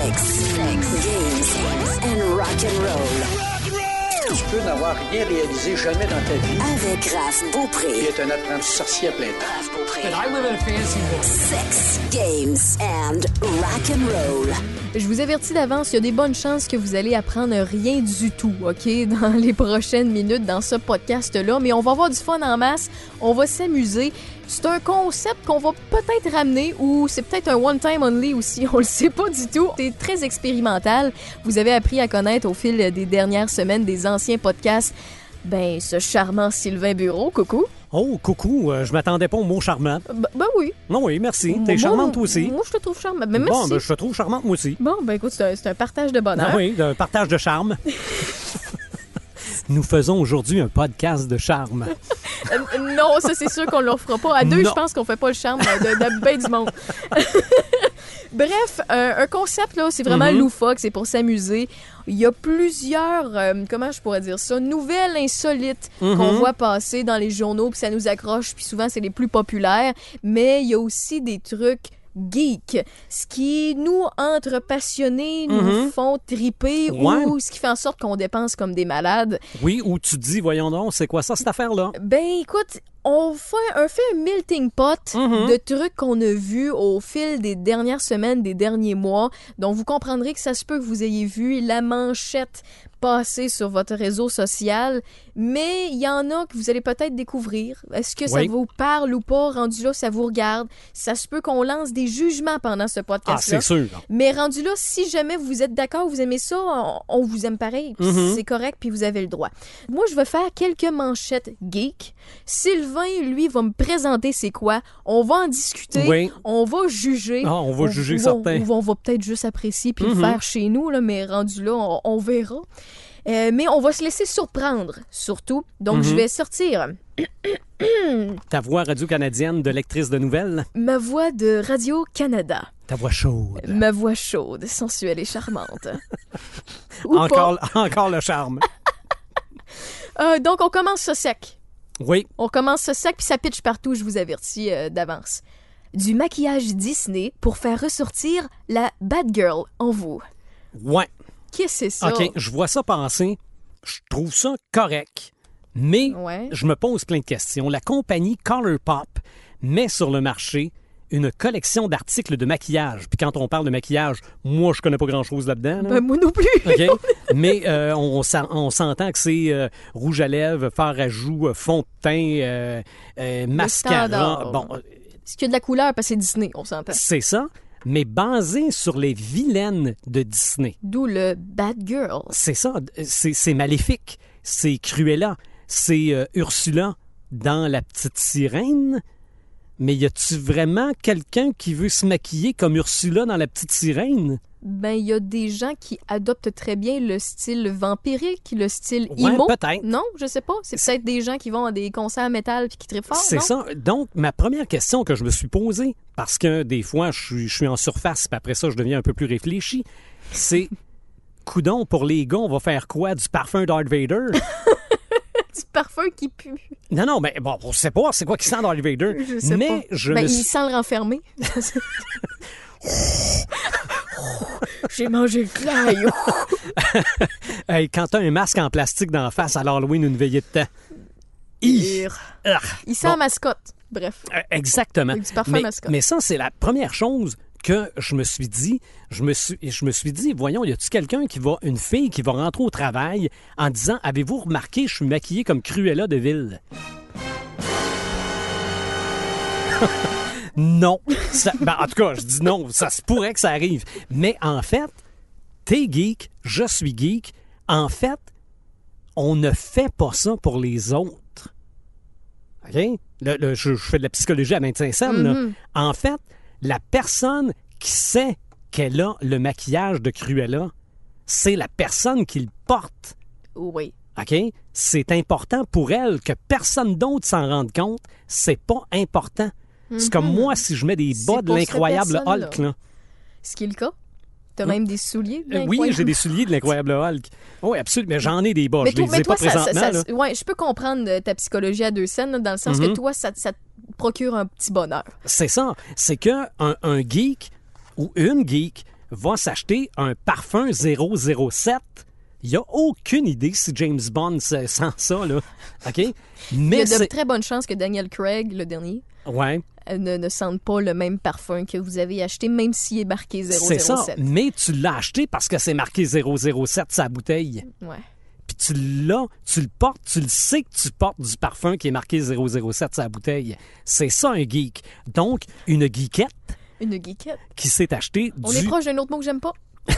Sex, sex, games and rock'n'roll. Tu peux n'avoir rien réalisé jamais dans ta vie. Avec Raph Il Beaupré. est un apprenti sorcier à plein temps. Raph Beaupré. I live in a fancy world. Sex, games and rock'n'roll. Je vous avertis d'avance, il y a des bonnes chances que vous allez apprendre rien du tout, OK, dans les prochaines minutes dans ce podcast-là. Mais on va avoir du fun en masse, on va s'amuser. C'est un concept qu'on va peut-être ramener ou c'est peut-être un one-time only aussi, on le sait pas du tout. C'est très expérimental. Vous avez appris à connaître au fil des dernières semaines des anciens podcasts, ben, ce charmant Sylvain Bureau, coucou. Oh, coucou, euh, je m'attendais pas au mot charmant. Ben, ben oui. Non, oui, merci. T'es charmante toi aussi. Moi, je te trouve charmant. Ben, merci. Bon, ben, je te trouve charmante moi aussi. Bon, ben écoute, c'est un, c'est un partage de bonheur. Ah oui, un partage de charme. Nous faisons aujourd'hui un podcast de charme. Euh, non, ça c'est sûr qu'on ne le fera pas. À deux, Non. je pense qu'on fait pas le charme de, de ben du monde. Bref, euh, un concept là, c'est vraiment Mhm. loufoque, c'est pour s'amuser. Il y a plusieurs, euh, comment je pourrais dire ça, nouvelles insolites Mhm. qu'on voit passer dans les journaux, puis ça nous accroche, puis souvent c'est les plus populaires. Mais il y a aussi des trucs geeks, ce qui nous entre passionnés, nous Mhm. font triper Ouais. ou ce qui fait en sorte qu'on dépense comme des malades. Oui, où tu te dis, voyons donc, c'est quoi ça, cette affaire-là? Ben écoute, on fait, on fait un melting pot Mhm. de trucs qu'on a vus au fil des dernières semaines, des derniers mois. Donc vous comprendrez que ça se peut que vous ayez vu la manchette passer sur votre réseau social, mais il y en a que vous allez peut-être découvrir. Est-ce que ça vous parle ou pas? Rendu là, ça vous regarde. Ça se peut qu'on lance des jugements pendant ce Ah, podcast-là. c'est sûr. Mais rendu là, si jamais vous êtes d'accord, vous aimez ça, on, on vous aime pareil. Mhm. C'est correct, puis vous avez le droit. Moi, je vais faire quelques manchettes geek. Sylvain, lui, va me présenter c'est quoi. On va en discuter. Oui. On va juger. Ah, on va juger certains. On va peut-être juste apprécier puis le Mhm. faire chez nous, là, mais rendu là, on, on verra. Euh, mais on va se laisser surprendre, surtout. Donc, je Mhm. vais sortir Ta voix radio-canadienne de lectrice de nouvelles, ma voix de Radio-Canada. ta voix chaude. Ma voix chaude, sensuelle et charmante. Ou pas. Encore, encore le charme. Euh, donc, on commence ça sec. Oui, On commence ça sec, puis ça pitch partout, je vous avertis euh, d'avance. Du maquillage Disney pour faire ressortir la bad girl en vous. ouais. Qu'est-ce que c'est ça? OK, je vois ça passer. Je trouve ça correct. Mais Ouais. je me pose plein de questions. La compagnie Colourpop met sur le marché une collection d'articles de maquillage. Puis quand on parle de maquillage, moi, je connais pas grand-chose là-dedans. là. Ben, moi non plus. OK? Mais euh, on, s'en- on s'entend que c'est euh, rouge à lèvres, fard à joues, euh, fond de teint, euh, mascara. Bon, Est-ce qu'il y a de la couleur parce que c'est Disney, on s'entend. c'est ça, mais basé sur les vilaines de Disney. D'où le bad girl. C'est ça, c'est maléfique, c'est Cruella, c'est euh, Ursula dans La Petite Sirène. Mais y a-tu vraiment quelqu'un qui veut se maquiller comme Ursula dans La Petite Sirène? Ben, il y a des gens qui adoptent très bien le style vampirique, le style Ouais, emo. peut-être. Non, je sais pas. C'est peut-être des gens qui vont à des concerts métal puis qui trippent fort, C'est ça. Donc, ma première question que je me suis posée, parce que des fois, je suis, je suis en surface, puis après ça, je deviens un peu plus réfléchi, c'est, coudon, pour les gars, on va faire quoi? Du parfum Darth Vader? Du parfum qui pue. non, non, mais bon, on sait pas c'est quoi qui sent Darth Vader. Je sais mais pas. je ben, me il sent le renfermer. J'ai mangé le clay. Hey, quand t'as un masque en plastique dans la face à l'Halloween, une veillée de temps. Ah, Il sent bon. mascotte. Bref. euh, Exactement. Mascotte. mais ça, c'est la première chose que je me suis dit. Je me suis, je me suis dit, voyons, y a-tu quelqu'un qui va, une fille qui va rentrer au travail en disant, avez-vous remarqué, je suis maquillée comme Cruella de Ville? non. Ça- ben, en tout cas, je dis non. Ça se pourrait que ça arrive. Mais en fait, t'es geek, je suis geek. En fait, on ne fait pas ça pour les autres. OK? Le- le- je, je fais de la psychologie à 25 cents. Mhm. En fait, la personne qui sait qu'elle a le maquillage de Cruella, c'est la personne qui le porte. Oui. OK? C'est important pour elle que personne d'autre s'en rende compte. C'est pas important. C'est comme moi si je mets des Mhm. Bas de l'incroyable. Hulk. Là. Ce qui est le cas. T'as même des souliers. de Euh, oui, j'ai des souliers de l'incroyable Hulk. Oui, absolument. Mais j'en ai des bas. Mais je les mais ai toi, pas ça, ça- présentement. ça- là. ouais, je peux comprendre euh, ta psychologie à deux scènes, dans le sens que Mhm. toi, ça, te procure un petit bonheur. C'est ça. C'est que un, geek ou une geek va s'acheter un parfum 007, il a aucune idée si James Bond se- sent ça, là. OK? Il y Mais a de très bonnes chances que Daniel Craig, le dernier, Ouais, ne, ne sente pas le même parfum que vous avez acheté, même s'il est marqué 007. c'est ça. Mais tu l'as acheté parce que c'est marqué 007 sa bouteille. Ouais. Puis tu l'as, tu le portes, tu le sais que tu portes du parfum qui est marqué 007 sa bouteille. C'est ça un geek. Donc, une geekette Une geekette. qui s'est acheté On du... est proche d'un autre mot que j'aime pas.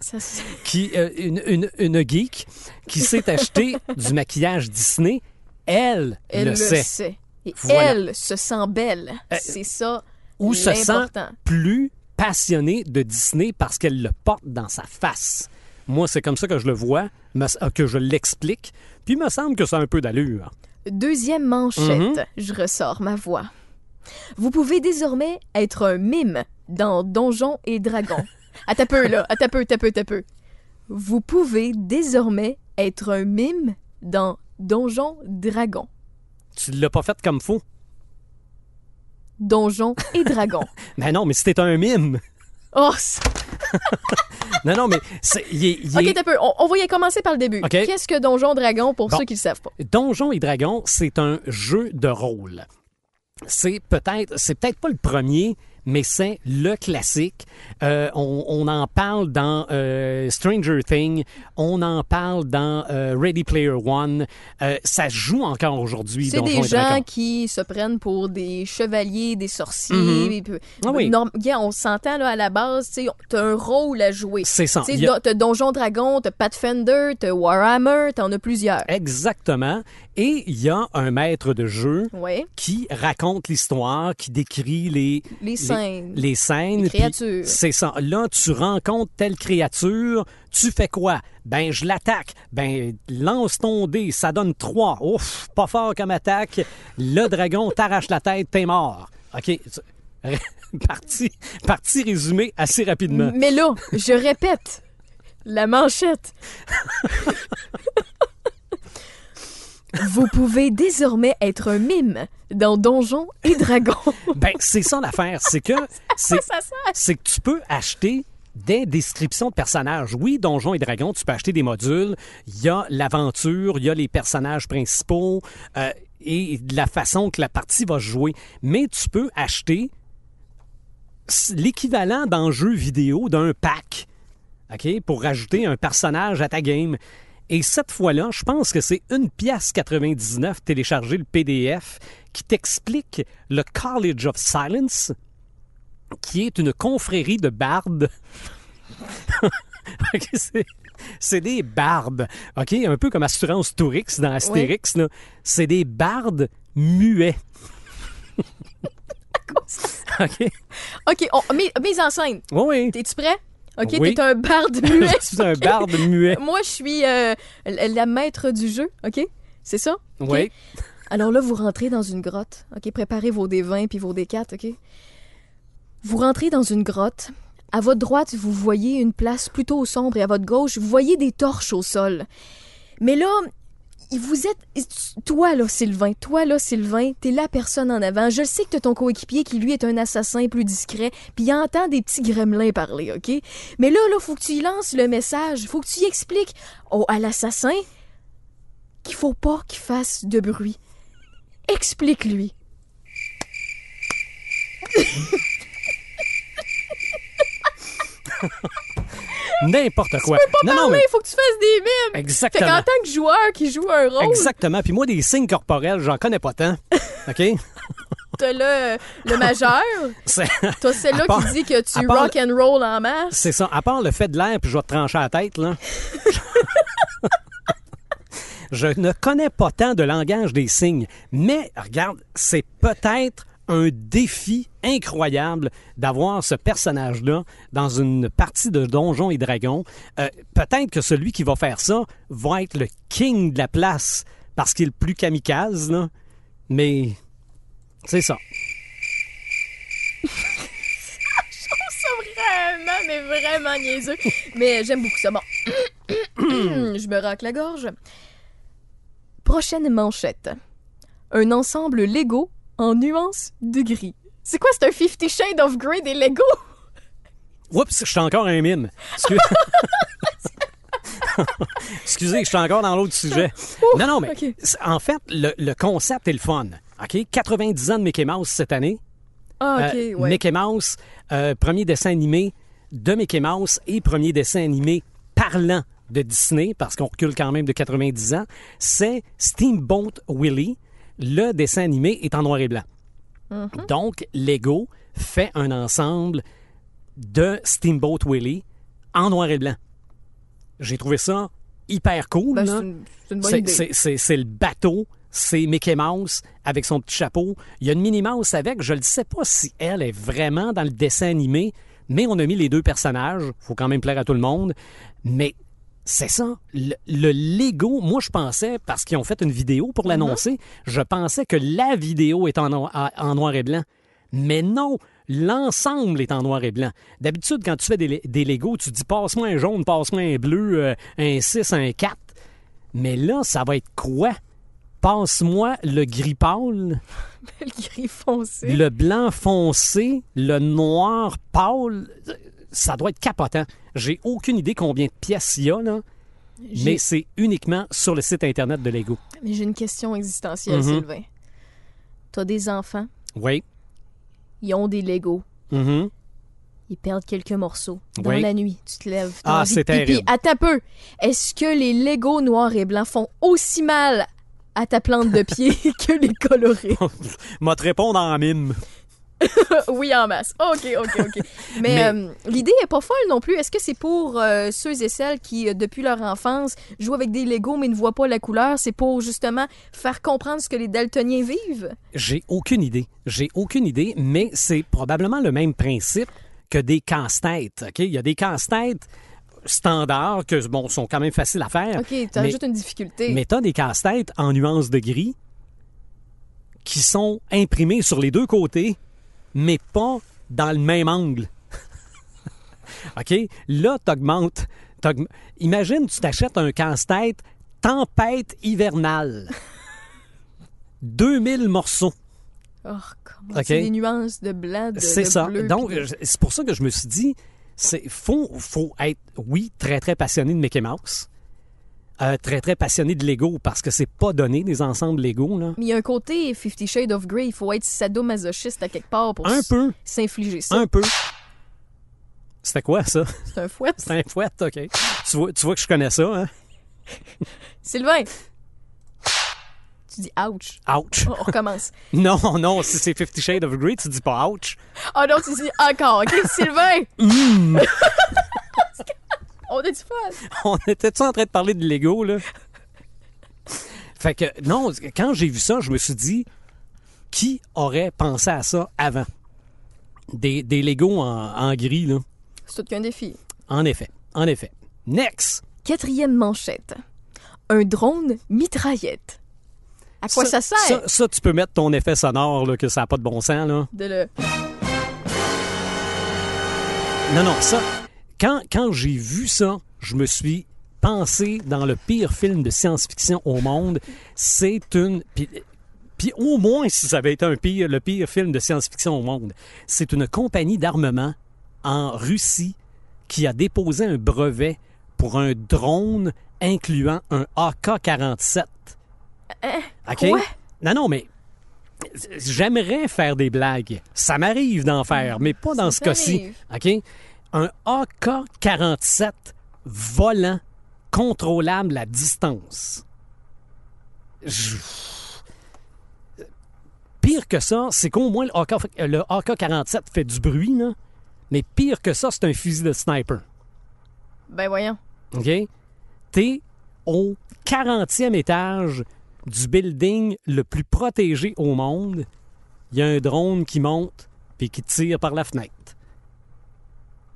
Ça, c'est- qui, euh, une, une, une geek qui s'est acheté du maquillage Disney, elle, elle le le sait. sait. Et Voilà. elle se sent belle. Euh, c'est ça Ou se sent plus passionnée de Disney parce qu'elle le porte dans sa face. Moi, c'est comme ça que je le vois, euh, que je l'explique. Puis il me semble que ça a un peu d'allure. Deuxième manchette, Mhm. je ressors ma voix. Vous pouvez désormais être un mime dans Donjons et Dragons. À ta peu, là. À ta peu, ta peu, ta peu. Vous pouvez désormais être un mime dans Donjons Dragons. Tu l'as pas fait comme faux. Donjons et Dragons. Mais non, mais c'était un mime. Oh, Non, non, mais c'est, Ok, t'as peu. On, on va y commencer par le début. Ok. Qu'est-ce que Donjons Dragons pour Bon. ceux qui le savent pas? Donjons et Dragons, c'est un jeu de rôle. C'est peut-être, c'est peut-être pas le premier, mais c'est le classique. Euh, on, on en parle dans euh, Stranger Things, on en parle dans euh, Ready Player One. Ça se joue encore aujourd'hui. C'est des gens qui se prennent pour des chevaliers, des sorciers. Et puis- Ah oui. Norm- on s'entend à la base, tu t'as un rôle à jouer. C'est ça. Tu sais, Il y a- do- T'as Donjon Dragon, t'as Pathfinder, t'as Warhammer, t'en as plusieurs. Exactement. Et il y a un maître de jeu qui raconte l'histoire, qui décrit les, les scènes. les scènes. Les créatures. C'est ça. Là, tu rencontres telle créature, tu fais quoi? Ben, je l'attaque. Ben, lance ton dé, ça donne trois. Ouf, pas fort comme attaque. Le dragon t'arrache la tête, t'es mort. OK. Parti, parti résumé assez rapidement. Mais là, je répète, la manchette. Vous pouvez désormais être un mime dans Donjons et Dragons. Ben, c'est ça l'affaire. C'est que, c'est, c'est que tu peux acheter des descriptions de personnages. Oui, Donjons et Dragons, tu peux acheter des modules. Il y a l'aventure, il y a les personnages principaux euh, et la façon que la partie va se jouer. Mais tu peux acheter l'équivalent d'un jeu vidéo d'un pack, OK, pour rajouter un personnage à ta game. Et cette fois-là, je pense que c'est une pièce 99 télécharger le PDF qui t'explique le College of Silence, qui est une confrérie de bardes. Ok, c'est- des bardes, OK? Un peu comme Assurance Tourix dans Astérix, là. C'est des bardes muets. OK? OK, on, mise, en scène. Oui, oui. T'es-tu prêt? OK, Oui. t'es un barde muet. C'est un barde muet. Moi, je suis euh, la maître du jeu, OK? C'est ça? OK? Oui. Alors là, vous rentrez dans une grotte. OK, préparez vos D20 puis vos D4, OK? Vous rentrez dans une grotte. À votre droite, vous voyez une place plutôt sombre et à votre gauche, vous voyez des torches au sol. Mais là, vous êtes... Toi, là, Sylvain, toi, là, Sylvain, t'es la personne en avant. Je sais que t'as ton coéquipier qui, lui, est un assassin plus discret, puis il entend des petits gremlins parler, OK? Mais là, là, faut que tu lances le message. Faut que tu expliques au, à l'assassin qu'il faut pas qu'il fasse de bruit. Explique-lui. N'importe quoi. non, non, Parler, mais faut que tu fasses des mimes. Fait qu'en exactement. tant que joueur qui joue un rôle, Exactement. Puis moi, des signes corporels, j'en connais pas tant. OK? t'as le, le majeur, C'est- t'as celle-là qui dit que tu rock and roll en masse? C'est ça. À part le fait de l'air, puis je vais te trancher la tête, là. je ne connais pas tant de langage des signes. Mais, regarde, c'est peut-être un défi incroyable d'avoir ce personnage-là dans une partie de Donjons et Dragons. Euh, peut-être que celui qui va faire ça va être le king de la place parce qu'il est plus kamikaze. Mais, c'est ça. ça vraiment, mais vraiment niaiseux. Mais j'aime beaucoup ça. Bon. Je me racle la gorge. Prochaine manchette. Un ensemble Lego en nuances de gris. C'est quoi, c'est un Fifty Shades of Grey des Lego? Oups, je suis encore un mime. Excuse- Excusez, je suis encore dans l'autre sujet. non, non, mais en fait, le, le concept est le fun. OK? 90 ans de Mickey Mouse cette année. Ah, OK, Euh, ouais. Mickey Mouse, euh, premier dessin animé de Mickey Mouse et premier dessin animé parlant de Disney, parce qu'on recule quand même de 90 ans, c'est Steamboat Willie. Le dessin animé est en noir et blanc. Mm-hmm. Donc, Lego fait un ensemble de Steamboat Willie en noir et blanc. J'ai trouvé ça hyper cool. Ben, c'est le bateau, c'est Mickey Mouse avec son petit chapeau. Il y a une Minnie Mouse avec. Je ne sais pas si elle est vraiment dans le dessin animé, mais on a mis les deux personnages. faut quand même plaire à tout le monde. Mais c'est ça. Le, le Lego, moi, je pensais, parce qu'ils ont fait une vidéo pour l'annoncer, je pensais que la vidéo est en, no- en- en noir et blanc. Mais non, l'ensemble est en noir et blanc. D'habitude, quand tu fais des, des Legos, tu dis passe-moi un jaune, passe-moi un bleu, euh, un 6, un 4. Mais là, ça va être quoi? Passe-moi le gris pâle, le gris foncé. le blanc foncé, le noir pâle. Ça doit être capotant. J'ai aucune idée combien de pièces il y a, là, mais c'est uniquement sur le site Internet de Lego. Mais j'ai une question existentielle, Mhm. Sylvain. T'as des enfants, Oui. ils ont des Legos. Mhm. Ils perdent quelques morceaux. Dans Oui. la nuit, tu te lèves. Ah, c'est terrible. Attends un peu. Est-ce que les Legos noirs et blancs font aussi mal à ta plante de pied que les colorés? M'a te répondre en mime. oui, en masse. OK, OK, OK. Mais, Mais- euh, l'idée est pas folle non plus. Est-ce que c'est pour euh, ceux et celles qui, euh, depuis leur enfance, jouent avec des Legos mais ne voient pas la couleur? C'est pour justement faire comprendre ce que les daltoniens vivent? J'ai aucune idée. J'ai aucune idée, mais c'est probablement le même principe que des casse-têtes. OK? Il y a des casse-têtes standards que, bon, sont quand même faciles à faire. OK, tu ajoutes une difficulté. Mais t'as des casse-têtes en nuances de gris qui sont imprimés sur les deux côtés, mais pas dans le même angle. OK? Là, t'augmentes. t'augm- Imagine, tu t'achètes un casse-tête tempête hivernale. 2000 morceaux. Oh, comment c'est des nuances de blanc, de, C'est ça. bleu, Donc, c'est pour ça que je me suis dit, c'est faut, faut être, oui, très, très passionné de Mickey Mouse. Euh, très, très passionné de Lego parce que c'est pas donné des ensembles Lego, là. Mais il y a un côté Fifty Shades of Grey. Il faut être sadomasochiste à quelque part pour Un peu. s'infliger ça. Un peu. C'était quoi, ça? C'est un fouet. C'est un fouet, OK. Tu vois, tu vois que je connais ça, hein? Sylvain! Tu dis ouch. Ouch. On recommence. Non, non, si c'est Fifty Shades of Grey, tu dis pas ouch. Ah non, tu dis encore. OK, Sylvain! Hmm. On a du fun. On était-tu en train de parler de Lego, là? Fait que, non, quand j'ai vu ça, je me suis dit, qui aurait pensé à ça avant? Des, des Lego en, en gris, là. C'est tout qu'un défi. En effet, en effet. Next! Quatrième manchette. Un drone mitraillette. À quoi ça, sert? Ça, ça, tu peux mettre ton effet sonore, là, que ça n'a pas de bon sens, là. De le... Non, non, ça. Quand, quand j'ai vu ça, je me suis pensé dans le pire film de science-fiction au monde. C'est une. Puis, puis au moins, si ça avait été un pire, le pire film de science-fiction au monde, c'est une compagnie d'armement en Russie qui a déposé un brevet pour un drone incluant un AK-47. OK? quoi? Non, non, mais j'aimerais faire des blagues. Ça m'arrive d'en faire, mais pas dans ce cas-ci. OK? Un AK-47 volant contrôlable à distance. Je- Pire que ça, c'est qu'au moins le AK le AK-47 fait du bruit, là. Mais pire que ça, c'est un fusil de sniper. Ben voyons. OK? T'es au 40e étage du building le plus protégé au monde. Il y a un drone qui monte puis qui tire par la fenêtre.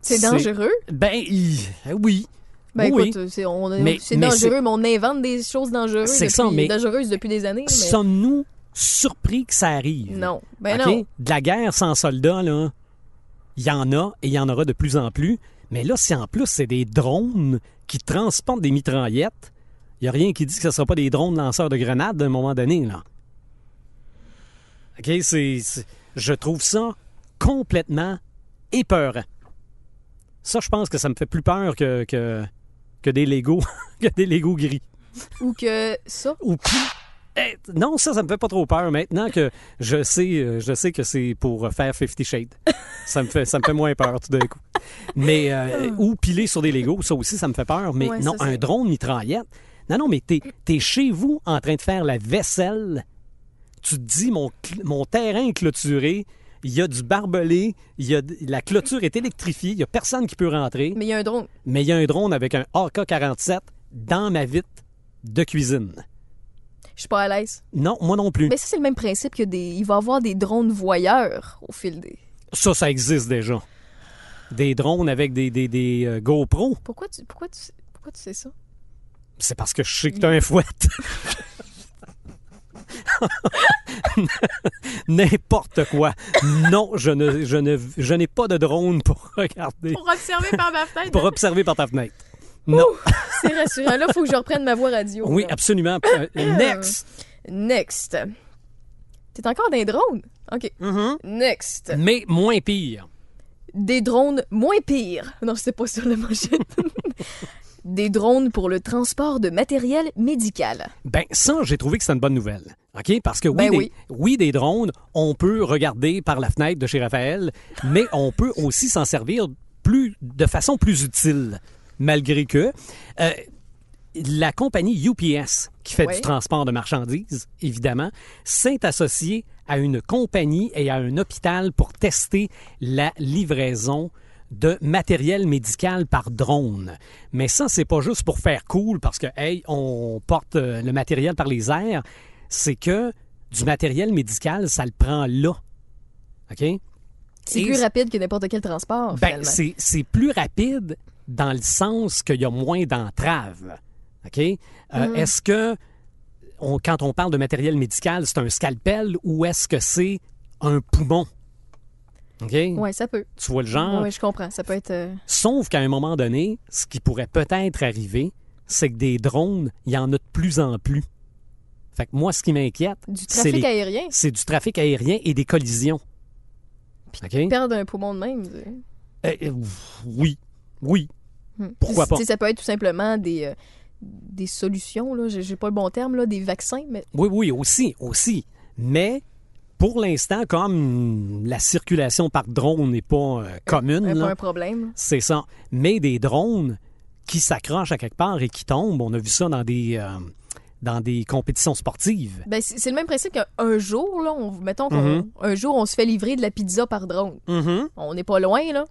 C'est dangereux? Ben, il- oui. Ben oui. écoute, c'est dangereux, mais on invente des choses dangereuses depuis, ça, mais- dangereuses depuis des années. Mais... Sommes-nous surpris que ça arrive? Non. Ben OK? non. De la guerre sans soldats, là, il y en a et il y en aura de plus en plus. Mais là, si en plus c'est des drones qui transportent des mitraillettes, il n'y a rien qui dit que ce ne sera pas des drones lanceurs de grenades à un moment donné, là. OK? C'est- je trouve ça complètement épeurant. Ça, je pense que ça me fait plus peur que, que, que des Legos, que des Legos gris. Ou que ça. Ou plus. Eh, non, ça, ça me fait pas trop peur maintenant que je sais, euh, je sais que c'est pour faire Fifty Shades. Ça me fait, ça me fait moins peur tout d'un coup. Mais euh, ou piler sur des Legos, ça aussi, ça me fait peur. Mais Ouais, non, ça, un drone mitraillette. Non, non, mais t'es es chez vous en train de faire la vaisselle. Tu te dis mon mon terrain est clôturé. Il y a du barbelé, il y a d- la clôture est électrifiée, il y a personne qui peut rentrer, Mais il y a un drone. mais il y a un drone avec un AK-47 dans ma vitre de cuisine. Je suis pas à l'aise. Non, moi non plus. Mais ça, c'est le même principe que des. Il va y avoir des drones voyeurs au fil des. Ça, ça existe déjà. Des drones avec des, des, des euh, GoPro. Pourquoi tu, pourquoi tu, pourquoi tu sais ça? C'est parce que je sais que t'as un fouet. N'importe quoi. Non, je ne, je ne, je n'ai pas de drone pour regarder, Pour observer par ma fenêtre. pour observer par ta fenêtre. Non. C'est rassurant. Là, il faut que je reprenne ma voix radio. Oui, là. absolument. Euh, Next. Next. T'es encore dans les drones? OK. Mm-hmm. Next. Mais moins pire. Des drones moins pires. Non, c'est pas sur la manchette. Des drones pour le transport de matériel médical. Ben, ça, j'ai trouvé que c'était une bonne nouvelle. OK? Parce que oui, Ben des, oui. oui, des drones, on peut regarder par la fenêtre de chez Raphaël, mais on peut aussi s'en servir plus, de façon plus utile, malgré que. euh, la compagnie UPS, qui fait du transport de marchandises, évidemment, s'est associée à une compagnie et à un hôpital pour tester la livraison de matériel médical par drone. Mais ça, c'est pas juste pour faire cool parce que, hey, on porte euh, le matériel par les airs. C'est que du matériel médical, ça le prend là. OK? C'est plus rapide que n'importe quel transport, ben, c'est, c'est plus rapide dans le sens qu'il y a moins d'entraves. OK? Euh, Mm. Est-ce que, on- quand on parle de matériel médical, c'est un scalpel ou est-ce que c'est un poumon? OK? Ouais, ça peut. Tu vois le genre? Oui, je comprends. Ça peut être. euh, Sauf qu'à un moment donné, ce qui pourrait peut-être arriver, c'est que des drones, il y en a de plus en plus. Fait que moi, ce qui m'inquiète, du c'est, trafic les- aérien. c'est du trafic aérien et des collisions. OK? Perdre un poumon de même. Euh, euh, oui. Oui. Hmm. Pourquoi Tu pas? sais, Ça peut être tout simplement des, euh, des solutions. Là. J'ai j'ai pas le bon terme, là, des vaccins, mais Oui, oui, aussi, aussi. Mais pour l'instant, comme la circulation par drone n'est pas euh, commune, là, pas un problème. c'est ça. Mais des drones qui s'accrochent à quelque part et qui tombent, on a vu ça dans des, euh, dans des compétitions sportives. Ben, c'est c'est le même principe qu'un jour, là, on, mettons qu'un Mhm. jour, on se fait livrer de la pizza par drone. Mm-hmm. On n'est pas loin, là.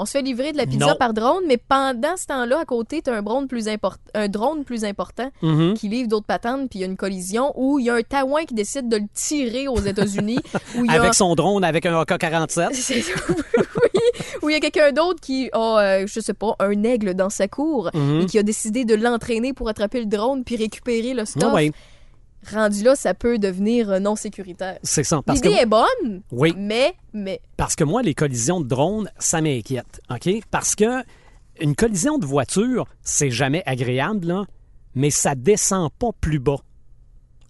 On se fait livrer de la pizza Non. par drone, mais pendant ce temps-là, à côté, tu as un drone plus, import- un drone plus important Mm-hmm. qui livre d'autres patentes, puis il y a une collision où il y a un Taouin qui décide de le tirer aux États-Unis. a Avec son drone, avec un AK-47. C'est- oui, où il y a quelqu'un d'autre qui a, euh, je sais pas, un aigle dans sa cour Mhm. et qui a décidé de l'entraîner pour attraper le drone puis récupérer le stuff. Ah ouais, Rendu là, ça peut devenir euh, non sécuritaire. c'est ça. Que, L'idée est bonne, oui, mais, mais, parce que moi, les collisions de drones, ça m'inquiète. OK? Parce que une collision de voiture, c'est jamais agréable, là, mais ça descend pas plus bas.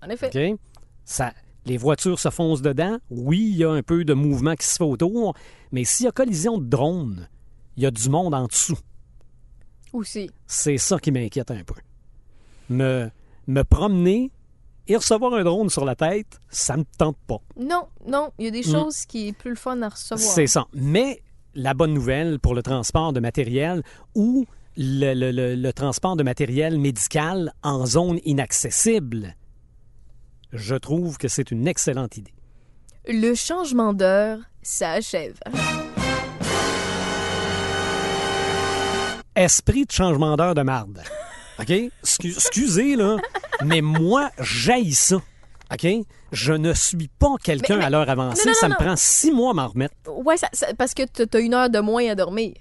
en effet. OK? Ça, les voitures se foncent dedans. Oui, il y a un peu de mouvement qui se fait autour, mais s'il y a collision de drone, il y a du monde en dessous. Aussi. C'est ça qui m'inquiète un peu. Me, me promener et recevoir un drone sur la tête, ça me tente pas. Non, non, il y a des choses qui est plus le fun à recevoir. Mm. C'est ça. Mais la bonne nouvelle pour le transport de matériel ou le, le- le- le transport de matériel médical en zone inaccessible, je trouve que c'est une excellente idée. Le changement d'heure, ça achève. esprit de changement d'heure de marde. OK? Excu- excusez, là, mais moi, j'haïs ça. OK? Je ne suis pas quelqu'un à l'heure avancée. non, non, ça non, me prend six mois à m'en remettre. Ça- parce que t'as t'as une heure de moins à dormir.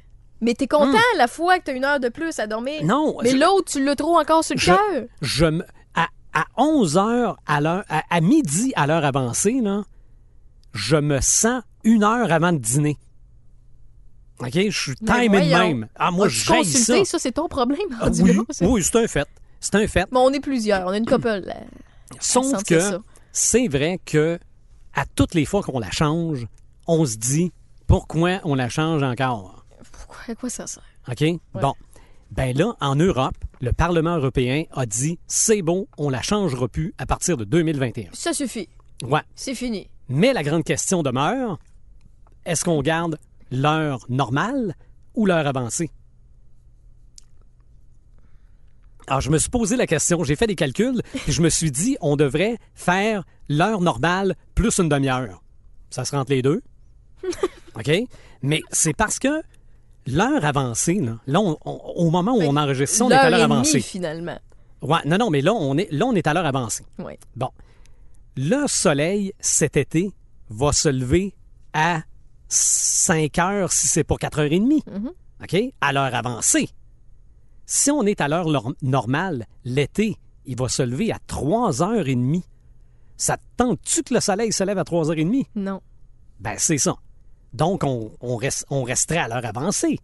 Mais t'es content la fois que t'as une heure de plus à dormir. Hmm. Non, Mais je- l'autre, tu l'as trop encore sur le Je, cœur. je me, à, à 11 heures, à, l'heure, à, à midi, à l'heure avancée, là, je me sens une heure avant de dîner. OK? Je suis timé de même. Ah, moi, As-tu j'haïs ça. consulté, ça, c'est ton problème. Ah, oui, là, oui c'est un fait. C'est un fait. Mais on est plusieurs, on a une couple. là, à Sauf que c'est vrai que à toutes les fois qu'on la change, on se dit pourquoi on la change encore? Pourquoi, à quoi ça sert? OK? Bon. Ben là, en Europe, le Parlement européen a dit c'est bon, on la changera plus à partir de 2021. Ça suffit. Ouais. C'est fini. Mais la grande question demeure est-ce qu'on garde l'heure normale ou l'heure avancée? Alors, je me suis posé la question, j'ai fait des calculs, et je me suis dit, on devrait faire l'heure normale plus une demi-heure. Ça se rentre les deux. OK? Mais c'est parce que l'heure avancée, là, là, on- on- au moment où on enregistre ça, on est à L'heure avancée. finalement. Ouais, non, non, mais là, on est, là, on est à l'heure avancée. Bon. Le soleil, cet été, va se lever à 5 heures, si c'est pas 4 heures et demie. OK? À l'heure avancée. Si on est à l'heure normale, l'été, il va se lever à 3 heures et demie. Ça te tente-tu que le soleil se lève à 3 heures et demie? Non. Ben, c'est ça. Donc, on, on, reste, on resterait à l'heure avancée.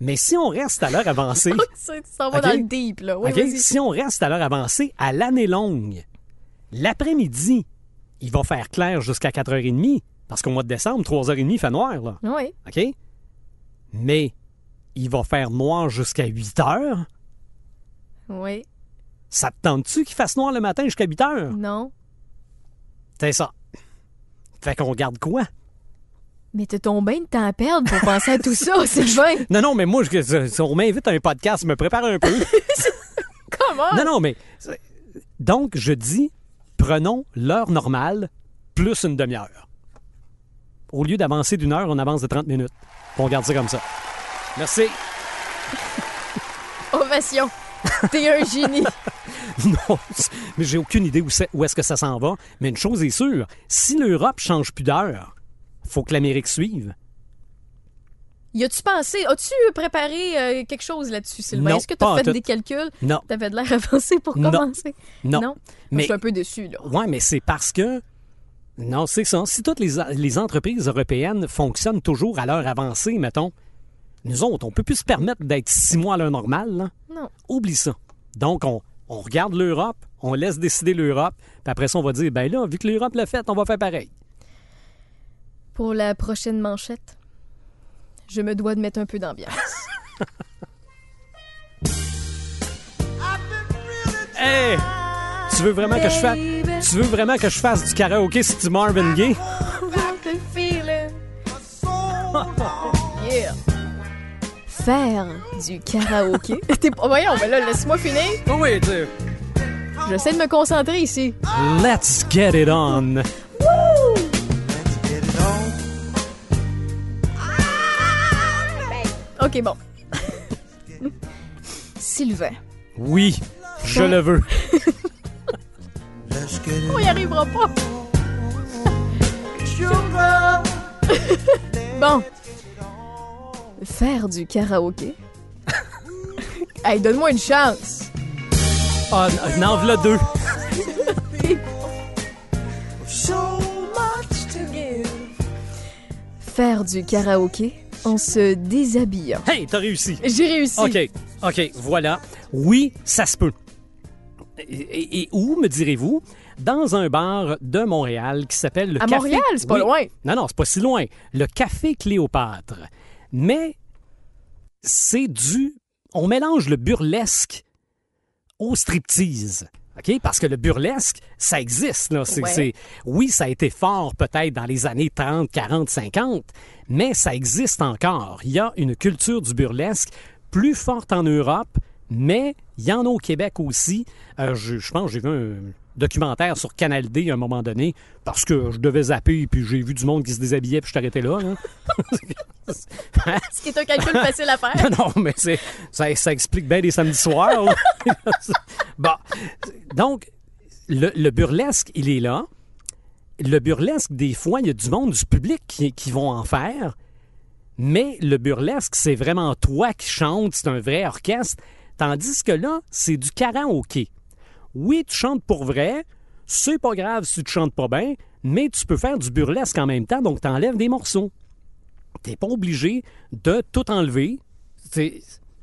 Mais si on reste à l'heure avancée, Ça s'en va dans le deep, là. Oui. Si on reste à l'heure avancée, à l'année longue, l'après-midi, il va faire clair jusqu'à 4h30, parce qu'au mois de décembre, 3h30, il fait noir, là. Oui. OK? Mais il va faire noir jusqu'à 8 heures. Oui. Ça te tente-tu qu'il fasse noir le matin jusqu'à 8 heures? Non. C'est ça. Fait qu'on garde quoi? Mais t'as ton bain de temps à perdre pour penser à tout ça, Sylvain. Non, non, mais moi, je, je- on m'invite à un podcast, je me prépare un peu. Comment? Non, non, mais. Donc, je dis, prenons l'heure normale plus une demi-heure. Au lieu d'avancer d'une heure, on avance de 30 minutes. On garde ça comme ça. Merci. Ovation. T'es un génie. Non, mais j'ai aucune idée où, c'est- où est-ce que ça s'en va. Mais une chose est sûre, si l'Europe change plus d'heure, faut que l'Amérique suive. Y a-tu pensé, as-tu préparé euh, quelque chose là-dessus, Sylvain? Non, Est-ce que t'as en fait tout. des calculs? Non, T'avais de l'air avancé pour Non. commencer? non. Je Mais suis un peu déçu, là. Ouais, mais c'est parce que. Non, c'est ça. Si toutes les, les entreprises européennes fonctionnent toujours à l'heure avancée, mettons, nous autres, on peut plus se permettre d'être six mois à l'heure normale. là. Non. Oublie ça. Donc, on, on regarde l'Europe, on laisse décider l'Europe, puis après ça, on va dire, ben là, vu que l'Europe l'a fait, on va faire pareil. Pour la prochaine manchette, je me dois de mettre un peu d'ambiance. Hey! Tu veux vraiment que je fasse? Tu veux vraiment que je fasse du karaoké si tu Marvin Gaye? Yeah. Faire du karaoké? T'es pas- Voyons, mais là, laisse-moi finir. Oh oui, tu J'essaie de me concentrer ici. Let's get it on! OK, bon. Sylvain. Oui, je le veux. On y arrivera pas. bon. Faire du karaoké? hey, donne-moi une chance. Ah, en v'là deux. Faire du karaoké en se déshabillant. Hey, t'as réussi. J'ai réussi. OK, OK, voilà. Oui, ça se peut. Et, et- et où, me direz-vous? Dans un bar de Montréal qui s'appelle le À Café... Montréal, c'est pas Oui. loin. Non, non, c'est pas si loin. Le Café Cléopâtre. Mais c'est du... On mélange le burlesque au striptease. OK? Parce que le burlesque, ça existe. Là. Ouais. c'est- Oui, ça a été fort peut-être dans les années 30, 40, 50, mais ça existe encore. Il y a une culture du burlesque plus forte en Europe, mais il y en a au Québec aussi. Euh, je, je pense que j'ai vu un documentaire sur Canal D à un moment donné, parce que je devais zapper, puis j'ai vu du monde qui se déshabillait, puis je arrêté là. là. Ce qui est un calcul facile à faire. non, mais c'est, ça, ça explique bien les samedis soirs. bon, donc, le, le burlesque, il est là. Le burlesque, des fois, il y a du monde du public qui, qui vont en faire. Mais le burlesque, c'est vraiment toi qui chantes, c'est un vrai orchestre. Tandis que là, c'est du karaoké. Oui, tu chantes pour vrai, c'est pas grave si tu chantes pas bien, mais tu peux faire du burlesque en même temps, donc t'enlèves des morceaux. T'es pas obligé de tout enlever.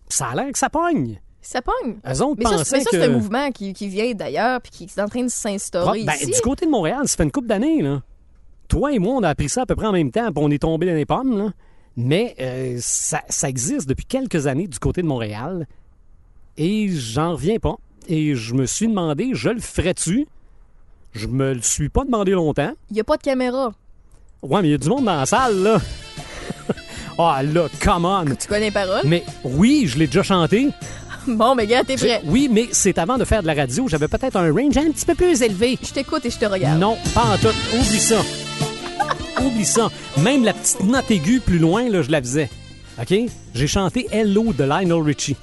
Ça a l'air que ça pogne. Ça pogne. Eux autres Mais ça, mais ça, que... c'est un mouvement qui, qui vient d'ailleurs puis qui est en train de s'instaurer Ben, ici. du côté de Montréal, ça fait une couple d'années, là. Toi et moi, on a appris ça à peu près en même temps, puis on est tombé dans les pommes, là. Mais euh, ça, ça existe depuis quelques années du côté de Montréal et j'en reviens pas. Et je me suis demandé, je le ferais-tu? Je me le suis pas demandé longtemps. Il n'y a pas de caméra. Ouais, mais il y a du monde dans la salle, là. Ah là, come on! Tu connais les paroles? Mais oui, je l'ai déjà chanté. Bon, mais gars, t'es prêt. Oui, mais c'est avant de faire de la radio. J'avais peut-être un range un petit peu plus élevé. Je t'écoute et je te regarde. Non, pas en tout. Oublie ça. Oublie ça. Même la petite note aiguë plus loin, là, je la faisais. OK? J'ai chanté Hello de Lionel Richie.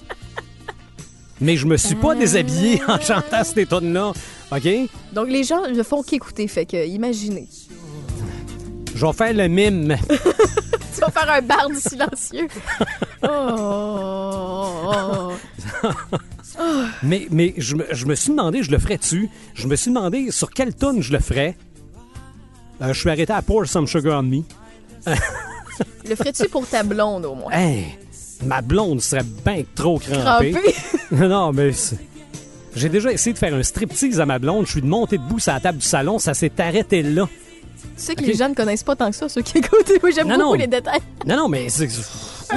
Mais je me suis pas déshabillé en chantant ces tonnes-là. OK? Donc, les gens ne font qu'écouter, fait que imaginez. Je vais faire le mime. Tu vas faire un barde silencieux. Oh. Mais, mais je, me, je me suis demandé, je le ferais-tu? Je me suis demandé sur quelle tonne je le ferais. Euh, je suis arrêté à Pour Some Sugar on Me. Le ferais-tu pour ta blonde, au moins? Hey, ma blonde serait bien trop crampée. Crampé? Non, mais c'est- j'ai déjà essayé de faire un striptease à ma blonde. Je suis monté debout sur la table du salon. Ça s'est arrêté là. Tu sais que les gens ne connaissent pas tant que ça, ceux qui écoutent. Moi, j'aime Non, beaucoup non. les détails. Non, non, mais c'est-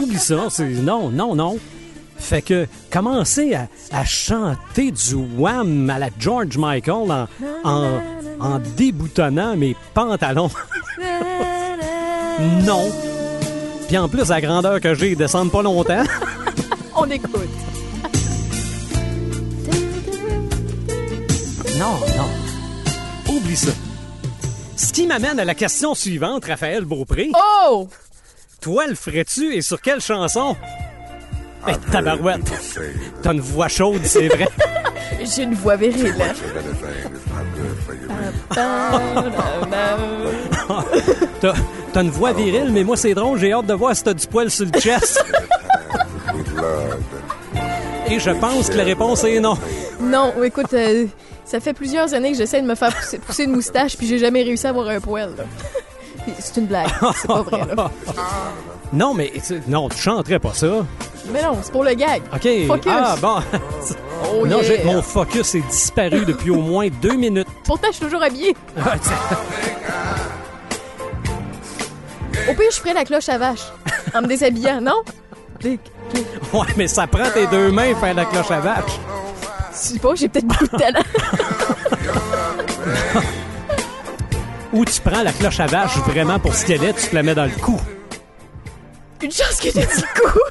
oublie ça. c'est- Non, non, non. Fait que commencer à, à chanter du wham à la George Michael en, en, en déboutonnant mes pantalons. non. Puis en plus, la grandeur que j'ai, ils descendent pas longtemps. On écoute. Non, non. Oublie ça. Ce qui m'amène à la question suivante, Raphaël Beaupré. Oh! Toi, le ferais-tu et sur quelle chanson? Eh, tabarouette. T'as une voix chaude, c'est vrai. J'ai une voix virile. T'as, t'as une voix virile, mais moi, c'est drôle. J'ai hâte de voir si t'as du poil sur le chest. Et je pense que la réponse est non. Non, écoute, euh, ça fait plusieurs années que j'essaie de me faire pousser, pousser une moustache, puis j'ai jamais réussi à avoir un poil. là. C'est une blague, c'est pas vrai. Là. Non, mais tu- non, tu chanterais pas ça. Mais non, c'est pour le gag. OK. Focus. Ah, bon. Oh non, yeah. j'ai- mon focus est disparu depuis au moins deux minutes. Pourtant, je suis toujours habillée. Au pire, je ferais la cloche à vache en me déshabillant, non? Clic, clic. ouais, mais ça prend tes deux mains faire la cloche à vache. Je sais pas, j'ai peut-être beaucoup de talent. Ou tu prends la cloche à vache vraiment pour ce qu'elle est, tu te la mets dans le cou. Une chance que j'ai dit le coup.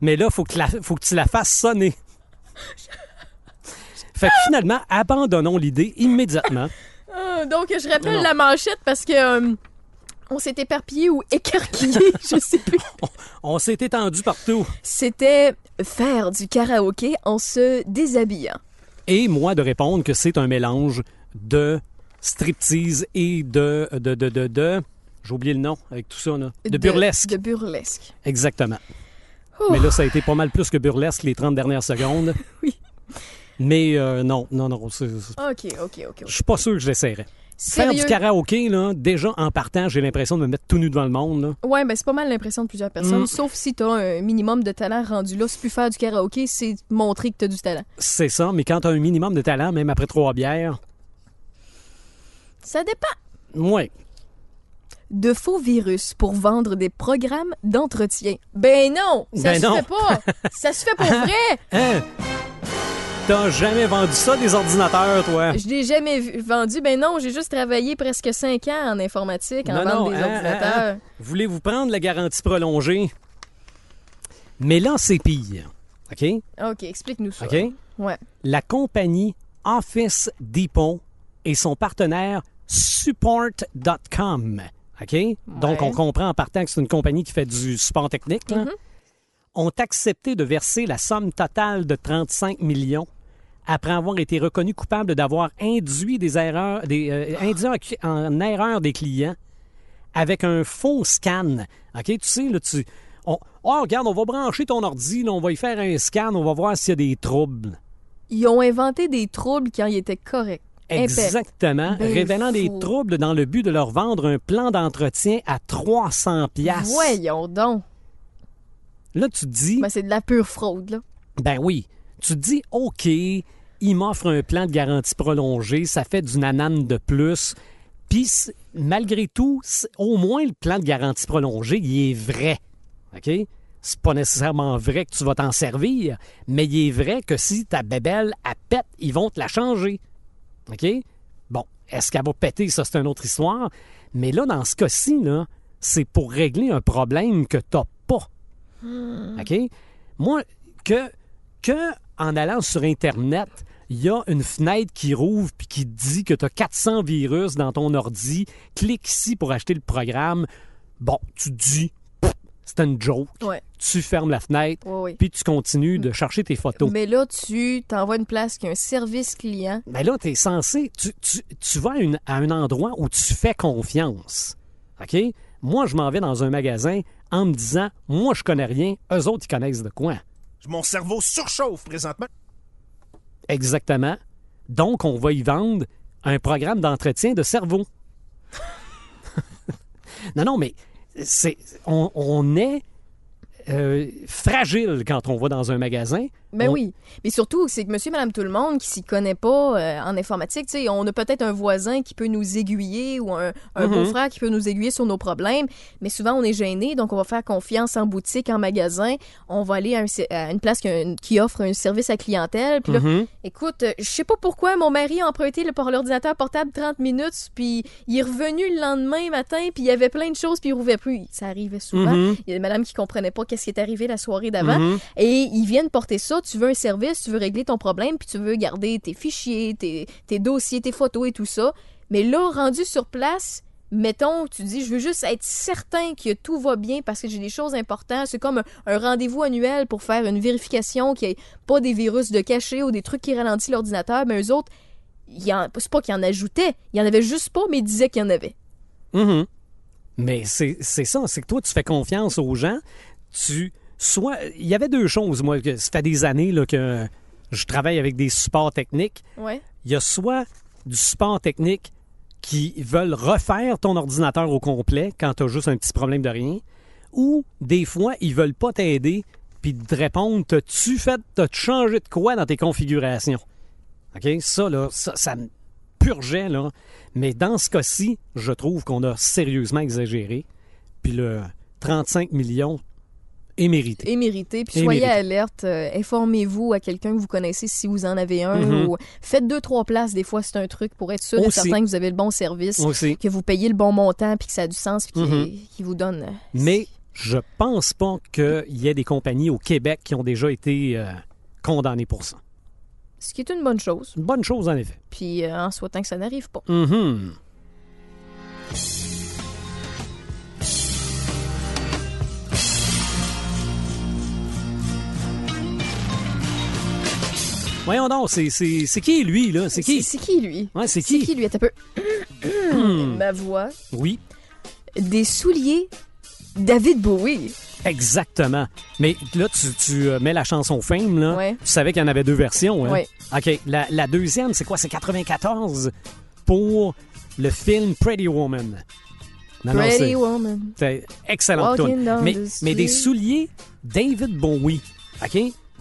Mais là, faut que, la- faut que tu la fasses sonner. Fait que finalement, abandonnons l'idée immédiatement. Ah, donc, je rappelle Non. la manchette parce que euh, on s'est éparpillé ou écarquillé, je sais plus. On s'est étendu partout. C'était faire du karaoké en se déshabillant. Et moi de répondre que c'est un mélange de striptease et de... de, de, de, de- J'ai oublié le nom avec tout ça, là. De, burlesque. De burlesque. Exactement. Mais là, ça a été pas mal plus que burlesque les 30 dernières secondes. Oui. Mais euh, non, non, non. c'est- c'est- Ok, ok, ok. Je suis pas sûr que je l'essayerais. Faire Sérieux? du karaoké, là, déjà en partant, j'ai l'impression de me mettre tout nu devant le monde. Là. Ouais, ben c'est pas mal l'impression de plusieurs personnes, Mm. sauf si t'as un minimum de talent rendu là. C'est plus faire du karaoké, c'est montrer que t'as du talent. C'est ça, mais quand tu as un minimum de talent, même après trois bières, Ça dépend. ouais. De faux virus pour vendre des programmes d'entretien. Ben non! Ça Ben se non. fait pas! ça se fait pour vrai! Hein? T'as jamais vendu ça, des ordinateurs, toi? Je l'ai jamais vu- vendu. Ben non, j'ai juste travaillé presque cinq ans en informatique, en Non, vente non, des hein, ordinateurs. hein, hein. Voulez-vous prendre la garantie prolongée? Mais là, c'est pire. OK? Ok, explique-nous ça. OK? Ouais. La compagnie Office Depot et son partenaire Support.com. OK? Donc, on comprend en partant que c'est une compagnie qui fait du support technique. là, Ont accepté de verser la somme totale de 35 millions après avoir été reconnus coupables d'avoir induit des erreurs, des, euh, induit en, en erreur des clients avec un faux scan. OK? Tu sais, là, tu. On, oh, regarde, on va brancher ton ordi, là, on va y faire un scan, on va voir s'il y a des troubles. Ils ont inventé des troubles quand ils étaient corrects. Exactement, Ben révélant des troubles dans le but de leur vendre un plan d'entretien à 300 pièces. Voyons donc. Là, tu te dis, Ben, c'est de la pure fraude, là. ben oui, tu te dis, OK, il m'offre un plan de garantie prolongée, ça fait du nanane de plus. Puis, malgré tout, au moins le plan de garantie prolongée, il est vrai. OK? C'est pas nécessairement vrai que tu vas t'en servir, mais il est vrai que si ta bébelle, elle pète, ils vont te la changer. OK? Bon, est-ce qu'elle va péter? Ça, c'est une autre histoire. Mais là, dans ce cas-ci, c'est pour régler un problème que tu n'as pas. OK? Moi, que, que en allant sur Internet, il y a une fenêtre qui rouvre puis qui te dit que tu as 400 virus dans ton ordi, clique ici pour acheter le programme. Bon, tu te dis, c'est une joke. Ouais. Tu fermes la fenêtre, Ouais, ouais. puis tu continues de chercher tes photos. Mais là, tu t'envoies une place qui a un service client. Mais là, tu es censé. Tu, tu- tu vas à, une- à un endroit où tu fais confiance. OK? Moi, je m'en vais dans un magasin en me disant Moi, je connais rien, eux autres, ils connaissent de quoi? Mon cerveau surchauffe présentement. Exactement. Donc, on va y vendre un programme d'entretien de cerveau. non, non, mais c'est, on, est euh, fragile quand on va dans un magasin. Ben On- oui. Mais surtout, c'est que monsieur, madame, tout le monde qui s'y connaît pas euh, en informatique, tu sais, on a peut-être un voisin qui peut nous aiguiller ou un, un Mhm. beau-frère qui peut nous aiguiller sur nos problèmes, mais souvent on est gêné, donc on va faire confiance en boutique, en magasin, on va aller à, un ser- à une place qui, a un- qui offre un service à clientèle, puis là, Mhm. écoute, euh, je sais pas pourquoi mon mari a emprunté l'ordinateur portable 30 minutes, puis il est revenu le lendemain matin, puis il y avait plein de choses, puis il rouvrait plus. Ça arrivait souvent. Mhm. Il y a des madames qui comprenaient pas qu'est-ce qui est arrivé la soirée d'avant. Et ils viennent porter ça. Tu veux un service, tu veux régler ton problème, puis tu veux garder tes fichiers, tes, dossiers, tes photos et tout ça. Mais là, rendu sur place, mettons, tu dis, je veux juste être certain que tout va bien parce que j'ai des choses importantes. C'est comme un, rendez-vous annuel pour faire une vérification qu'il n'y ait pas des virus de cachet ou des trucs qui ralentissent l'ordinateur. Mais eux autres, c'est pas qu'ils en ajoutaient. Il y en avait juste pas, mais ils disaient qu'il y en avait. Mhm. Mais c'est ça, c'est que toi, tu fais confiance aux gens. Tu. Soit. Il y avait deux choses, moi, que ça fait des années là, que je travaille avec des supports techniques. Ouais. Il y a soit du support technique qui veulent refaire ton ordinateur au complet quand tu as juste un petit problème de rien, ou des fois, ils veulent pas t'aider puis te répondre T'as-tu fait, t'as-tu changé de quoi dans tes configurations? OK? Ça, là, ça, ça me purgeait, là. Mais dans ce cas-ci, je trouve qu'on a sérieusement exagéré. Puis le 35 millions est mérité. Et mérité. Puis Et soyez mérité. alerte. euh, Informez-vous à quelqu'un que vous connaissez si vous en avez un. Mhm. ou faites deux, trois places. Des fois, c'est un truc pour être sûr et certain que vous avez le bon service, Aussi. que vous payez le bon montant, puis que ça a du sens, puis qu'il Mhm. qu'il vous donne. euh, Mais je pense pas qu'il y ait des compagnies au Québec qui ont déjà été euh, condamnées pour ça. Ce qui est une bonne chose. Une bonne chose, en effet. Puis euh, en souhaitant que ça n'arrive pas. Mhm. Voyons donc, c'est, c'est, c'est qui lui, là? C'est qui? C'est qui, lui? Ouais, c'est C'est qui? qui, lui? Attends un peu. Ma voix. Oui, Des souliers David Bowie. exactement. Mais là, tu, tu, euh, mets la chanson Fame, là. Ouais. Tu savais qu'il y en avait deux versions, hein? Ouais. OK. La, la deuxième, c'est quoi? C'est 94 pour le film Pretty Woman. Non, Pretty Woman. C'est excellent Mais, mais des souliers David Bowie, OK?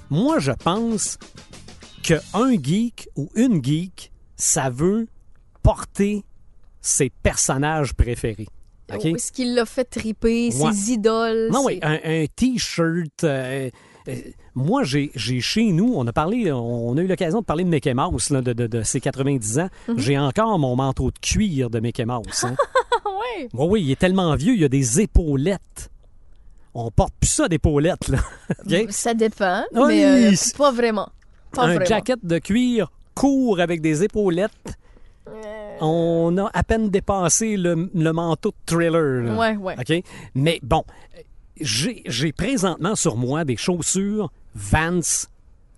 Moi, je pense qu'un geek ou une geek, ça veut porter ses personnages préférés. OK? Où est-ce qu'il l'a fait triper? Ouais. Ses idoles? Non, oui, un, un T-shirt. euh, euh, moi, j'ai chez nous, on a parlé, on a eu l'occasion de parler de Mickey Mouse, là, de, de- de ses 90 ans. Mhm. J'ai encore mon manteau de cuir de Mickey Mouse. hein. ouais. Oui, oui, il est tellement vieux, il a des épaulettes. On porte plus ça d'épaulettes, là. Ça dépend, Oui, mais euh, c'est- pas vraiment. Pas Un vraiment. jacket de cuir court avec des épaulettes. On a à peine dépassé le, le manteau de thriller. là. Ouais, ouais. OK? Mais bon, j'ai j'ai présentement sur moi des chaussures Vans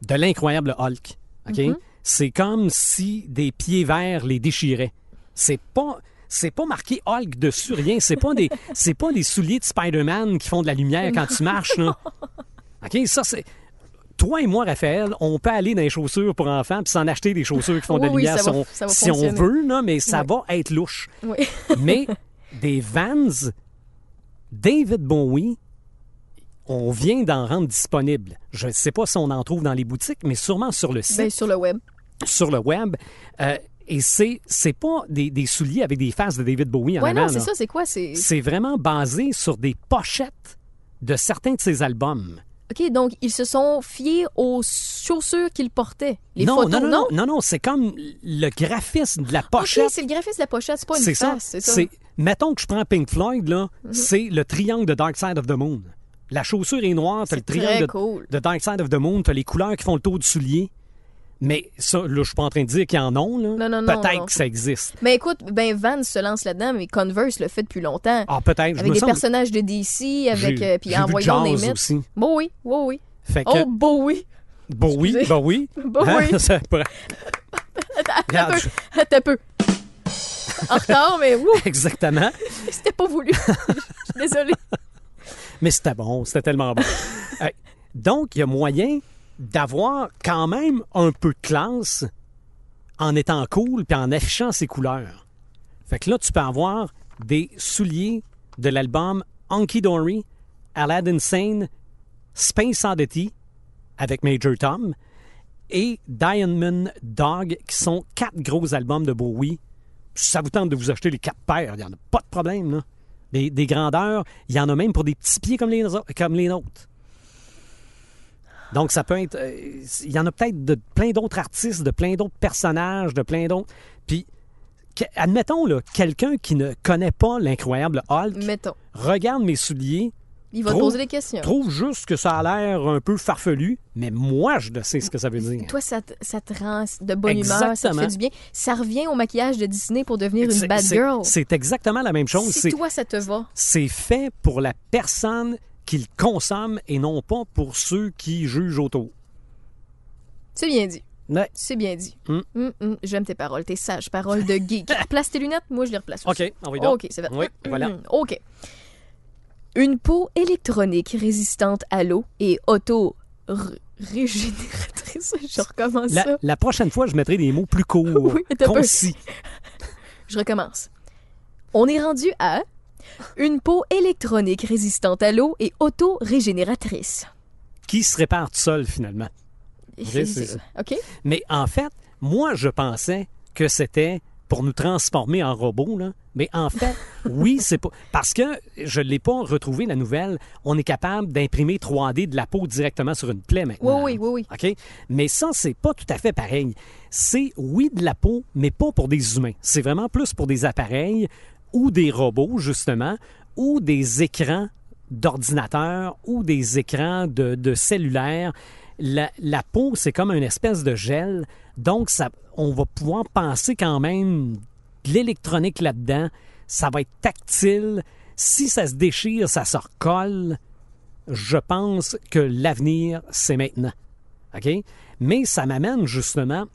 de l'incroyable Hulk. OK? Mm-hmm. C'est comme si des pieds verts les déchiraient. C'est pas. C'est pas marqué Hulk dessus, rien. C'est pas des, c'est pas des souliers de Spider-Man qui font de la lumière quand tu marches, là. OK? Ça, c'est. Toi et moi, Raphaël, on peut aller dans les chaussures pour enfants puis s'en acheter des chaussures qui font de la Oui, oui, lumière si, on, ça va si on fonctionner. veut, là, mais ça Oui. va être louche. Oui. Mais des Vans, David Bowie, on vient d'en rendre disponible. Je ne sais pas si on en trouve dans les boutiques, mais sûrement sur le site, Ben, sur le web. sur le web. Euh, Et c'est, c'est pas des, des souliers avec des faces de David Bowie en Ouais, avant. non, c'est ça, c'est quoi? C'est vraiment basé sur des pochettes de certains de ses albums. OK, donc ils se sont fiés aux chaussures qu'ils portaient. Les non, photos, non, non, non, non, non, c'est comme le graphisme de la OK, pochette. c'est le graphisme de la pochette, c'est pas une face, c'est ça. Mettons que je prends Pink Floyd, là, Mhm. c'est le triangle de Dark Side of the Moon. La chaussure est noire, t'as C'est le triangle de Dark Side of the Moon, t'as les couleurs qui font le tour du soulier. Mais ça, là, je suis pas en train de dire qu'il y en a, là. Non, non, non, Peut-être que ça existe. Mais écoute, ben Vans se lance là-dedans, mais Converse le fait depuis longtemps. Ah, peut-être. je avec des semble- personnages de DC, avec euh, puis envoyons Jaws des mythes. aussi. Bon oui, bon oui. Fait que, Oh, bon oui. bon oui, excusez. bah oui. Bon oui. Ça pourrait- Attends. Attends un peu. En retard, mais Exactement. c'était pas voulu. Je suis désolée. Mais c'était bon, c'était tellement bon. Donc, il y a moyen d'avoir quand même un peu de classe en étant cool puis en affichant ses couleurs. Fait que là, tu peux avoir des souliers de l'album Honky Dory, Aladdin Sane, Space Oddity avec Major Tom et Diamond Dog, qui sont quatre gros albums de Bowie. Ça vous tente de vous acheter les quatre paires, il n'y en a pas de problème. Des grandeurs, il y en a même pour des petits pieds comme les, comme les nôtres. Donc, ça peut être. euh, Il y en a peut-être de plein d'autres artistes, de plein d'autres personnages, de plein d'autres. Puis, admettons, là, quelqu'un qui ne connaît pas l'incroyable Hulk, Mettons. regarde mes souliers, Il va te Trouve- poser des questions. trouve juste que ça a l'air un peu farfelu, mais moi, je sais ce que ça veut dire. Toi, ça te, ça te rend de bonne humeur, ça te Exactement. fait du bien. Ça revient au maquillage de Disney pour devenir une bad girl. C'est exactement la même chose. Si toi, ça te va. c'est fait pour la personne qui le consomme et non pas pour ceux qui jugent autour. C'est bien dit. Ouais. C'est bien dit. Mm. Hum, hum, J'aime tes paroles, tes sages paroles de geek. Place tes lunettes, moi je les replace. aussi. OK, on va y. OK, c'est. Oui, voilà. Hum, OK. Une peau électronique résistante à l'eau et auto-régénératrice. Je recommence La, ça. la prochaine fois, je mettrai des mots plus courts, Oui, concis. Je recommence. On est rendu à une peau électronique résistante à l'eau et auto-régénératrice. qui se répare tout seul, finalement? C'est- ça. OK? Mais en fait, moi, je pensais que c'était pour nous transformer en robots, là. Mais en fait, oui, c'est pas. Parce que je ne l'ai pas retrouvé, la nouvelle. On est capable d'imprimer 3D de la peau directement sur une plaie maintenant. Oui, oui, oui, oui. OK? Mais ça, c'est pas tout à fait pareil. C'est, oui, de la peau, mais pas pour des humains. C'est vraiment plus pour des appareils ou des robots, justement, ou des écrans d'ordinateur ou des écrans de, de cellulaire. La, la peau, c'est comme une espèce de gel. Donc, ça, on va pouvoir penser quand même de l'électronique là-dedans. Ça va être tactile. Si ça se déchire, ça se recolle. Je pense que l'avenir, c'est maintenant. OK? Mais ça m'amène justement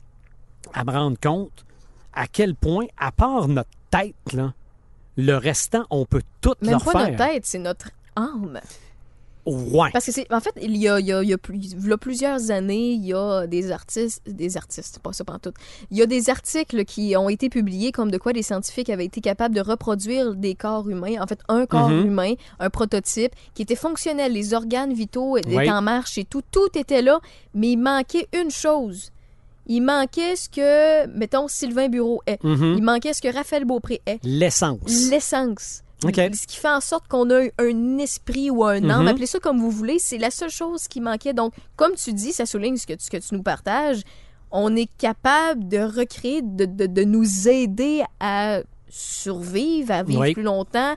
à me rendre compte à quel point, à part notre tête, là, le restant, on peut tout Même leur pas faire. notre tête, c'est notre âme. Ouais. Parce que c'est. En fait, il y a, il y a- il y a plus- il y a plusieurs années, il y a des artistes. Des artistes, c'est pas ça tout. Il y a des articles qui ont été publiés comme de quoi des scientifiques avaient été capables de reproduire des corps humains. En fait, un corps Mhm. humain, un prototype, qui était fonctionnel. Les organes vitaux étaient en marche et tout. Tout était là, mais il manquait une chose. Il manquait ce que, mettons, Sylvain Bureau est. Mhm. Il manquait ce que Raphaël Beaupré est. L'essence. L'essence. OK. Ce qui fait en sorte qu'on a un esprit ou un âme, Mhm. appelez ça comme vous voulez, c'est la seule chose qui manquait. Donc, comme tu dis, ça souligne ce que tu, ce que tu nous partages, on est capable de recréer, de, de- de nous aider à survivre, à vivre Oui. plus longtemps.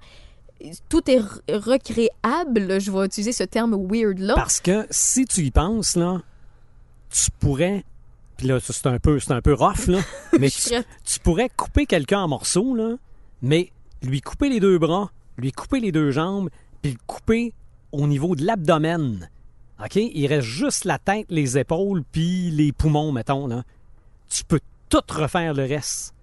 Tout est re- recréable, je vais utiliser ce terme weird-là. Parce que si tu y penses, là, tu pourrais. Puis là, c'est un peu, c'est un peu rough, là. mais tu, tu pourrais couper quelqu'un en morceaux, là, mais lui couper les deux bras, lui couper les deux jambes, puis le couper au niveau de l'abdomen. OK? Il reste juste la tête, les épaules, puis les poumons, mettons, là. Tu peux tout refaire le reste.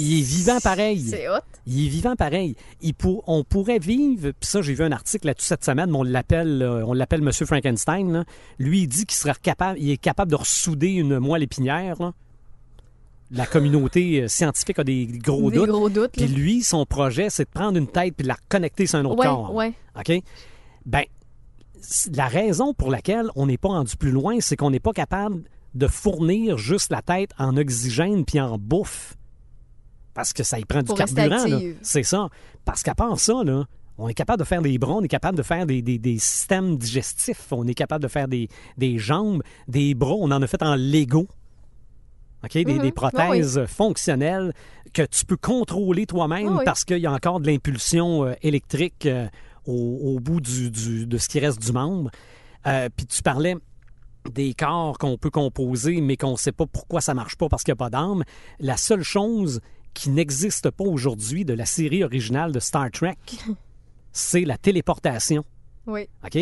Il est vivant pareil. C'est hot. Il est vivant pareil. Il pour- on pourrait vivre, puis ça, j'ai vu un article là-dessus cette semaine, mais on l'appelle, euh, on l'appelle Monsieur Frankenstein. là. Lui, il dit qu'il serait capable, il est capable de ressouder une moelle épinière. là. La communauté euh, scientifique a des gros Des doutes. gros doutes. Puis lui, son projet, c'est de prendre une tête puis de la reconnecter sur un autre Ouais, corps. ouais. OK? Ben, la raison pour laquelle on n'est pas rendu plus loin, c'est qu'on n'est pas capable de fournir juste la tête en oxygène puis en bouffe. Parce que ça y prend du Pour carburant. C'est ça. Parce qu'à part ça, là, on est capable de faire des bras, on est capable de faire des, des- des systèmes digestifs, on est capable de faire des, des jambes, des bras. On en a fait en Lego. OK? Des, Mhm. des prothèses fonctionnelles que tu peux contrôler toi-même oui. parce qu'il y a encore de l'impulsion euh, électrique euh, au, au bout du, du- de ce qui reste du membre. Euh, Puis tu parlais des corps qu'on peut composer, mais qu'on ne sait pas pourquoi ça marche pas parce qu'il n'y a pas d'âme. La seule chose qui n'existe pas aujourd'hui de la série originale de Star Trek, c'est la téléportation. Oui. OK?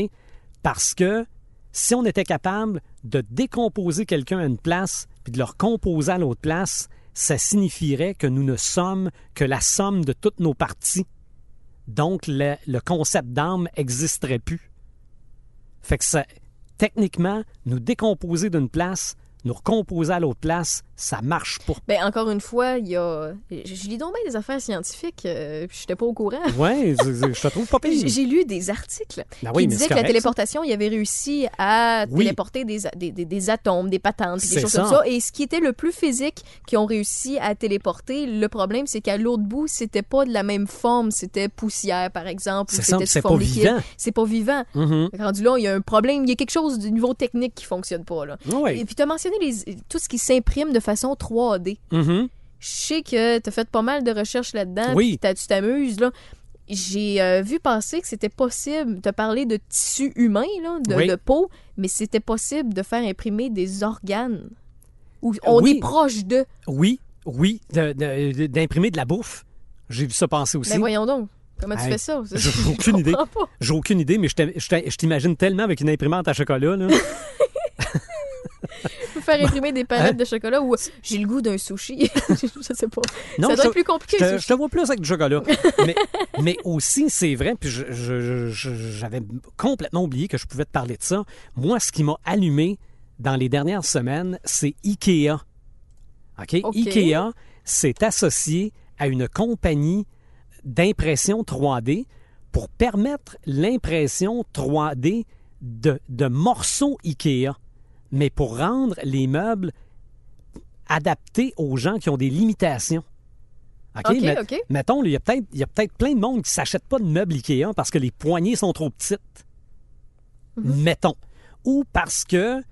Parce que si on était capable de décomposer quelqu'un à une place puis de le recomposer à l'autre place, ça signifierait que nous ne sommes que la somme de toutes nos parties. Donc, le, le concept d'âme n'existerait plus. Fait que ça, techniquement, nous décomposer d'une place, nous recomposer à l'autre place, ça marche pas. Ben, encore une fois, il y a. Je je lis donc bien des affaires scientifiques, euh, puis j'étais pas au courant. Ouais, je, je- je te trouve pas pire. J'ai lu des articles Ben qui oui, mais disaient que la téléportation, il avait réussi à Oui. téléporter des, des, des- des atomes, des patentes, des choses ça. comme ça. Et ce qui était le plus physique qu'ils ont réussi à téléporter, le problème, c'est qu'à l'autre bout, c'était pas de la même forme. C'était poussière, par exemple, c'était c'est sous forme pas liquide. vivant. C'est pas vivant. Mhm. Rendu là, il y a un problème. Il y a quelque chose du niveau technique qui fonctionne pas. Là. Oui. Et puis, tu as mentionné les, tout ce qui s'imprime de façon 3D. Mhm. Je sais que tu as fait pas mal de recherches là-dedans. Oui. t'as- tu t'amuses. là. J'ai euh, vu passer que c'était possible. Tu as parlé de tissu humain, là, de, Oui. de peau, mais c'était possible de faire imprimer des organes. Où on Oui. est proche de. Oui, oui, de- de- d'imprimer de, la bouffe. J'ai vu ça passer aussi. Mais Ben, voyons donc. Comment tu Hey, fais ça? j'ai aucune idée. J'ai aucune idée, mais je t'imagine tellement avec une imprimante à chocolat. Là. Faire imprimer des palettes Hein? de chocolat ou j'ai le goût d'un sushi. je sais pas. Non, ça doit je- être plus compliqué. Je te, sushi. je te vois plus avec du chocolat. mais, mais aussi, c'est vrai, puis j'avais complètement oublié que je pouvais te parler de ça. Moi, ce qui m'a allumé dans les dernières semaines, c'est IKEA. OK? OK. IKEA s'est associé à une compagnie d'impression 3D pour permettre l'impression 3D de, de morceaux IKEA, mais pour rendre les meubles adaptés aux gens qui ont des limitations. OK? Mettons, il y a peut-être plein de monde qui ne s'achète pas de meubles IKEA parce que les poignées sont trop petites. Mhm. Mettons. Ou parce que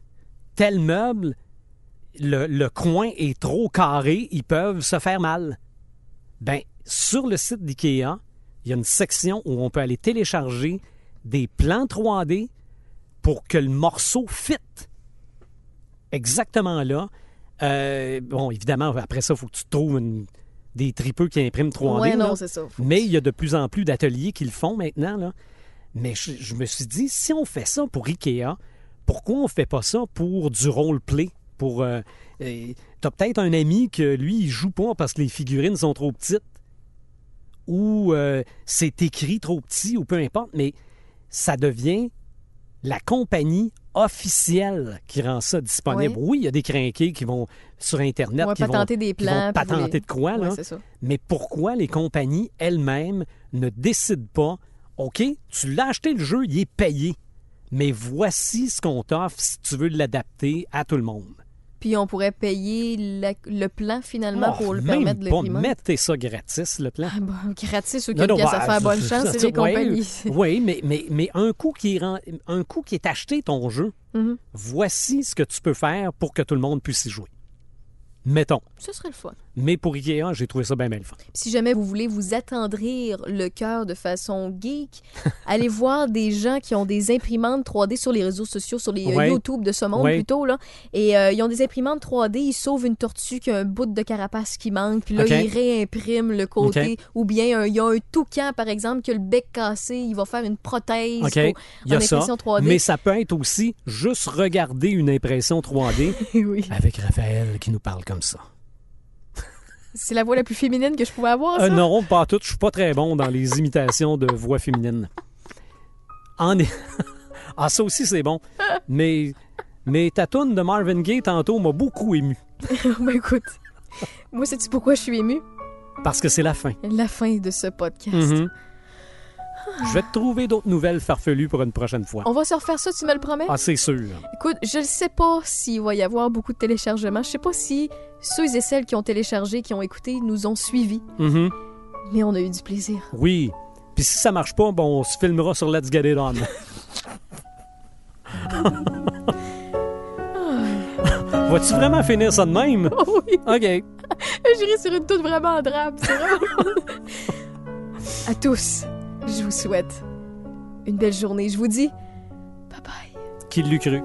tel meuble, le, le coin est trop carré, ils peuvent se faire mal. Ben, sur le site d'IKEA, il y a une section où on peut aller télécharger des plans 3D pour que le morceau fit exactement là. Euh, bon, évidemment, après ça, il faut que tu trouves une- des tripeux qui impriment 3D. Ouais, non, c'est ça. Mais il y a de plus en plus d'ateliers qui le font maintenant. Là. Mais je, je me suis dit, si on fait ça pour IKEA, pourquoi on fait pas ça pour du role-play? Pour, euh, euh, t'as peut-être un ami que lui, il joue pas parce que les figurines sont trop petites. Ou euh, c'est écrit trop petit, ou peu importe, mais ça devient la compagnie officielle qui rend ça disponible. Oui, il y a des crinqués qui vont sur Internet, qui, vont, patenter des qui plans. vont patenter les- de quoi, là. Mais pourquoi les compagnies elles-mêmes ne décident pas, OK, tu l'as acheté le jeu, il est payé, mais voici ce qu'on t'offre si tu veux l'adapter à tout le monde? Puis on pourrait payer la- le plan finalement Oh, pour le même permettre de pas, mettez ça gratis, le plan. Ah, bon, gratis, qui Non, pièce bah, à faire bonne chance, c'est les ouais, compagnies. Oui, mais, mais, mais un, coup qui est ren- un coup qui est acheté ton jeu, Mhm. voici ce que tu peux faire pour que tout le monde puisse y jouer. Mettons. Ce serait le fun. Mais pour Ikea, j'ai trouvé ça bien, bien le fun. Si jamais vous voulez vous attendrir le cœur de façon geek, allez voir des gens qui ont des imprimantes 3D sur les réseaux sociaux, sur les euh, Ouais. YouTube de ce monde Ouais. plutôt. Là. Et euh, ils ont des imprimantes 3D, ils sauvent une tortue qui a un bout de carapace qui manque, puis là, ils réimpriment le côté. Ou bien il y a un toucan, par exemple, qui a le bec cassé, il va faire une prothèse OK? pour- Il y a en ça. impression 3D. Mais ça peut être aussi juste regarder une impression 3D oui. avec Raphaël qui nous parle comme ça. C'est la voix la plus féminine que je pouvais avoir, ça? Euh, non, pas tout. Je suis pas très bon dans les imitations de voix féminines. En ah, ça aussi, c'est bon. Mais, mais ta toune de Marvin Gaye, tantôt, m'a beaucoup ému. ben écoute, moi, sais-tu pourquoi je suis émue? Parce que c'est la fin. La fin de ce podcast. Mhm. Je vais te trouver d'autres nouvelles farfelues pour une prochaine fois. On va se refaire ça, tu me le promets? Ah, c'est sûr. Écoute, je ne sais pas s'il va y avoir beaucoup de téléchargements. Je sais pas si ceux et celles qui ont téléchargé, qui ont écouté, nous ont suivis. Mhm. Mais on a eu du plaisir. Oui. Puis si ça marche pas, bon, on se filmera sur Let's Get It On. Vas-tu vraiment finir ça de même? Oh oui, OK. j'irai sur une toute vraiment drape. C'est vraiment... à tous, je vous souhaite une belle journée. Je vous dis bye bye. Qui l'eût cru?